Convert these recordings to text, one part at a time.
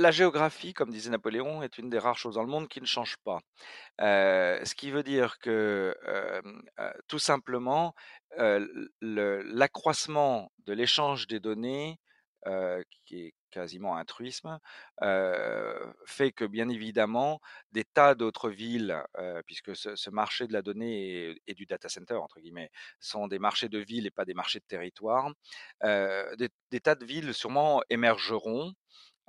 La géographie, comme disait Napoléon, est une des rares choses dans le monde qui ne change pas. Ce qui veut dire que, tout simplement, l'accroissement de l'échange des données, qui est quasiment un truisme, fait que bien évidemment, des tas d'autres villes, puisque ce marché de la donnée et du «data center» entre guillemets, sont des marchés de villes et pas des marchés de territoire, des tas de villes sûrement émergeront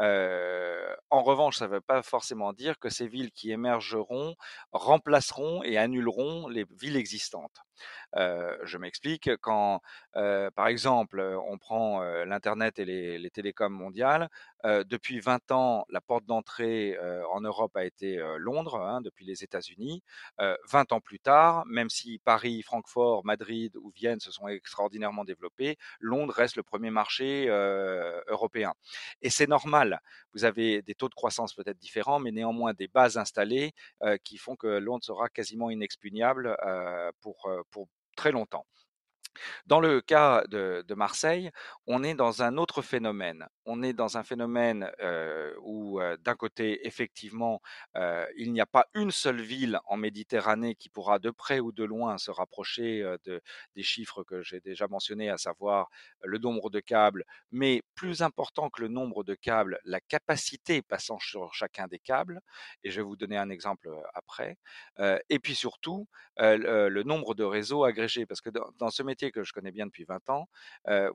En revanche, ça ne veut pas forcément dire que ces villes qui émergeront remplaceront et annuleront les villes existantes. Je m'explique, quand, par exemple, on prend, l'internet et les télécoms mondiales, depuis 20 ans, la porte d'entrée, en Europe a été, Londres, hein, depuis les États-Unis. Heu, 20 ans plus tard, même si Paris, Francfort, Madrid ou Vienne se sont extraordinairement développés, Londres reste le premier marché, européen et c'est normal. Vous avez des taux de croissance peut-être différents, mais néanmoins des bases installées, qui font que Londres sera quasiment inexpugnable, pour, pour très longtemps. Dans le cas de, Marseille, on est dans un autre phénomène. On est dans un phénomène euh, où, euh, d'un côté, effectivement, euh, il n'y a pas une seule ville en Méditerranée qui pourra de près ou de loin se rapprocher de, des chiffres que j'ai déjà mentionnés, à savoir le nombre de câbles, mais plus important que le nombre de câbles, la capacité passant sur chacun des câbles. Et je vais vous donner un exemple après. Et puis surtout, le, nombre de réseaux agrégés, parce que dans ce métier que je connais bien depuis 20 ans,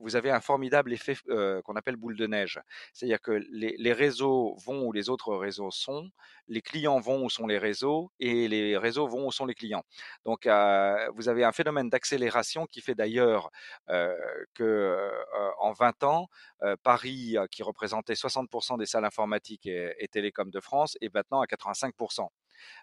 vous avez un formidable effet qu'on appelle boule de neige. C'est-à-dire que les, réseaux vont où les autres réseaux sont, les clients vont où sont les réseaux et les réseaux vont où sont les clients. Donc, vous avez un phénomène d'accélération qui fait d'ailleurs que en 20 ans, Paris, qui représentait 60% des salles informatiques et, et télécoms de France, est maintenant à 85%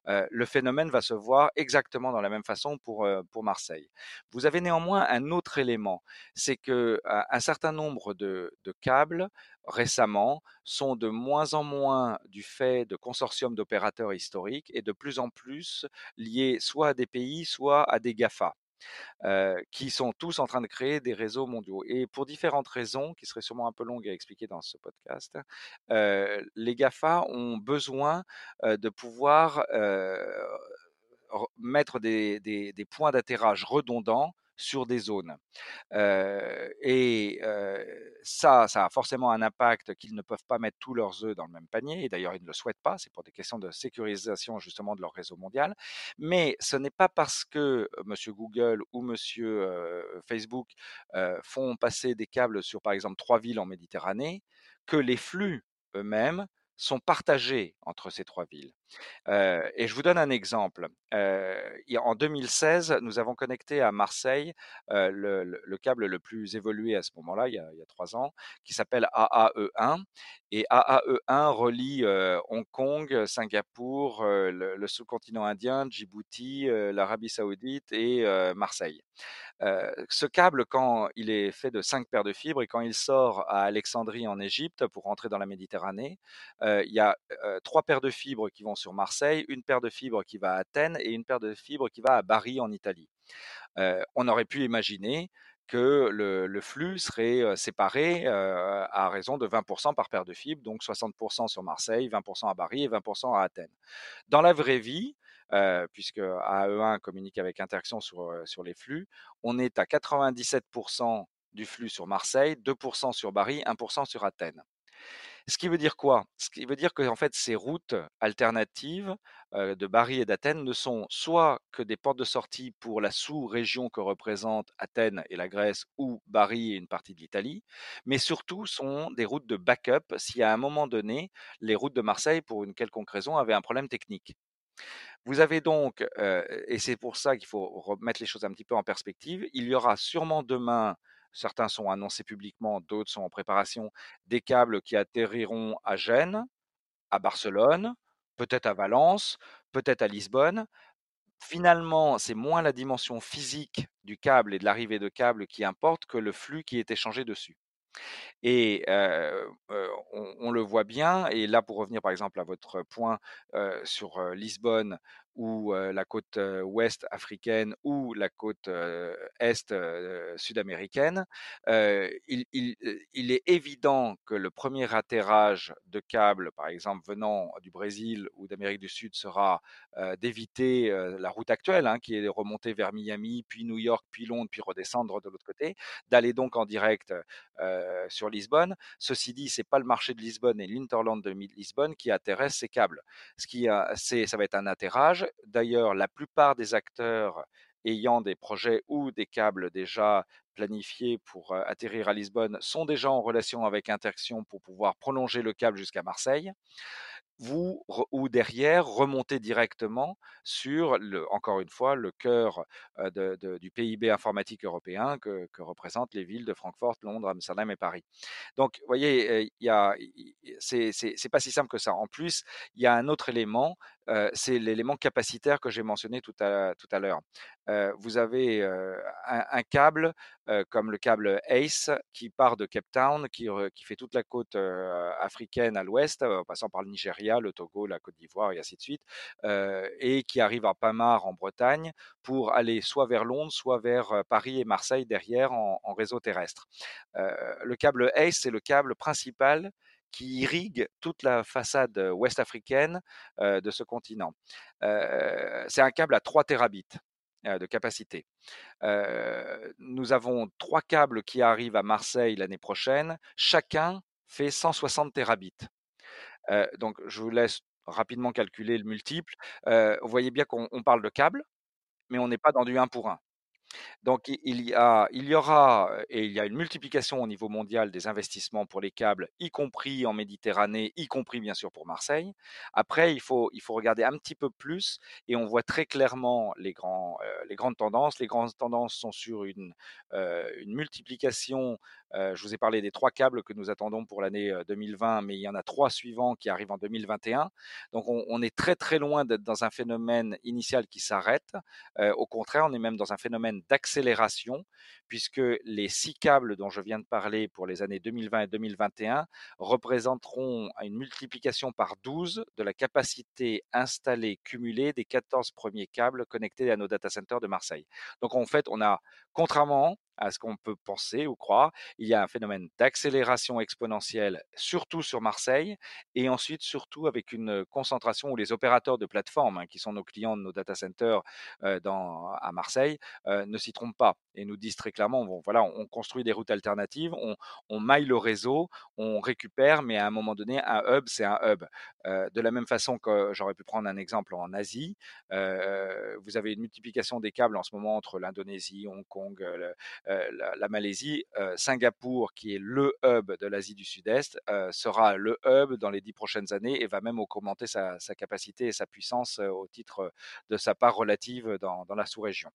le phénomène va se voir exactement dans la même façon pour, pour Marseille. Vous avez néanmoins un autre élément, c'est que un certain nombre de, de câbles récemment sont de moins en moins du fait de consortiums d'opérateurs historiques et de plus en plus liés soit à des pays, soit à des GAFA euh, qui sont tous en train de créer des réseaux mondiaux. Et pour différentes raisons, qui seraient sûrement un peu longues à expliquer dans ce podcast, euh, les GAFA ont besoin euh, de pouvoir mettre des, des, des points d'atterrage redondants sur des zones. Et ça, ça a forcément un impact qu'ils ne peuvent pas mettre tous leurs œufs dans le même panier. Et d'ailleurs, ils ne le souhaitent pas. C'est pour des questions de sécurisation justement de leur réseau mondial. Mais ce n'est pas parce que Monsieur Google ou euh, Facebook font passer des câbles sur, par exemple, trois villes en Méditerranée que les flux eux-mêmes sont partagés entre ces trois villes. Et je vous donne un exemple. En 2016, nous avons connecté à Marseille le, le, le, câble le plus évolué à ce moment-là, il, y a trois ans, qui s'appelle AAE1. Et AAE1 relie Hong Kong, Singapour, le, sous-continent indien, Djibouti, l'Arabie saoudite et Marseille. Ce câble, quand il est fait de cinq paires de fibres et quand il sort à Alexandrie en Égypte pour rentrer dans la Méditerranée, il y a trois paires de fibres qui vont sur Marseille, une paire de fibres qui va à Athènes et une paire de fibres qui va à Bari en Italie. on aurait pu imaginer que le, flux serait séparé à raison de 20% par paire de fibres, donc 60% sur Marseille, 20% à Bari et 20% à Athènes. Dans la vraie vie, puisque AE1 communique avec Interaction sur, sur les flux, on est à 97% du flux sur Marseille, 2% sur Bari, 1% sur Athènes. Ce qui veut dire quoi? Ce qui veut dire que en fait, ces routes alternatives de Bari et d'Athènes ne sont soit que des portes de sortie pour la sous-région que représentent Athènes et la Grèce ou Bari et une partie de l'Italie, mais surtout sont des routes de backup si à un moment donné, les routes de Marseille, pour une quelconque raison, avaient un problème technique. Vous avez donc, et c'est pour ça qu'il faut remettre les choses un petit peu en perspective, il y aura sûrement demain certains sont annoncés publiquement, d'autres sont en préparation, des câbles qui atterriront à Gênes, à Barcelone, peut-être à Valence, peut-être à Lisbonne. Finalement, c'est moins la dimension physique du câble et de l'arrivée de câbles qui importe que le flux qui est échangé dessus. Et on, le voit bien, et là pour revenir par exemple à votre point sur Lisbonne ou la côte ouest africaine ou la côte est sud-américaine, il, est évident que le premier atterrage de câbles, par exemple venant du Brésil ou d'Amérique du Sud, sera d'éviter la route actuelle, hein, qui est de remonter vers Miami, puis New York, puis Londres, puis redescendre de l'autre côté, d'aller donc en direct sur Lisbonne. Ceci dit, c'est pas le marché de Lisbonne et l'Interland de Lisbonne qui intéresse ces câbles. Ce qui, c'est, ça va être un atterrage. D'ailleurs, la plupart des acteurs ayant des projets ou des câbles déjà planifiés pour atterrir à Lisbonne sont déjà en relation avec Interxion pour pouvoir prolonger le câble jusqu'à Marseille vous ou derrière remonter directement sur encore une fois le cœur du PIB informatique européen que, représentent les villes de Francfort, Londres, Amsterdam et Paris. Donc, vous voyez, il y c'est, pas si simple que ça. En plus, il y a un autre élément, c'est l'élément capacitaire que j'ai mentionné tout à, tout à l'heure. Vous avez un, un, câble comme le câble ACE qui part de Cape Town, qui, qui fait toute la côte africaine à l'ouest, en passant par le Nigeria, le Togo, la Côte d'Ivoire et ainsi de suite, et qui arrive à Pamar en Bretagne pour aller soit vers Londres, soit vers Paris et Marseille derrière en, en réseau terrestre. le câble ACE, c'est le câble principal qui irrigue toute la façade ouest africaine de ce continent. c'est un câble à 3 terabits de capacité. nous avons trois câbles qui arrivent à Marseille l'année prochaine. Chacun fait 160 terabits. donc, je vous laisse rapidement calculer le multiple. vous voyez bien qu'on parle de câbles, mais on n'est pas dans du 1 pour 1. Donc il y, a, il y aura et il y a une multiplication au niveau mondial des investissements pour les câbles, y compris en Méditerranée, y compris bien sûr pour Marseille. Après, il faut, il faut regarder un petit peu plus et on voit très clairement les, grands, les grandes tendances. Les grandes tendances sont sur une, une multiplication je vous ai parlé des trois câbles que nous attendons pour l'année 2020, mais il y en a trois suivants qui arrivent en 2021. Donc on, est très très loin d'être dans un phénomène initial qui s'arrête. au contraire, on est même dans un phénomène d'accélération, puisque les six câbles dont je viens de parler pour les années 2020 et 2021 représenteront une multiplication par 12 de la capacité installée cumulée des 14 premiers câbles connectés à nos data centers de Marseille. Donc en fait, on a, contrairement à ce qu'on peut penser ou croire. Il y a un phénomène d'accélération exponentielle, surtout sur Marseille, et ensuite surtout avec une concentration où les opérateurs de plateformes, hein, qui sont nos clients de nos data centers euh, à Marseille, euh, ne s'y trompent pas et nous disent très clairement, voilà, on construit des routes alternatives, on, maille le réseau, on récupère, mais à un moment donné, un hub, c'est un hub. Euh, de la même façon que j'aurais pu prendre un exemple en Asie, vous avez une multiplication des câbles en ce moment entre l'Indonésie, Hong Kong, euh, la, Malaisie, euh, Singapour, qui est le hub de l'Asie du Sud-Est, euh, sera le hub dans les dix prochaines années et va même augmenter sa, capacité et sa puissance au titre de sa part relative dans la sous-région.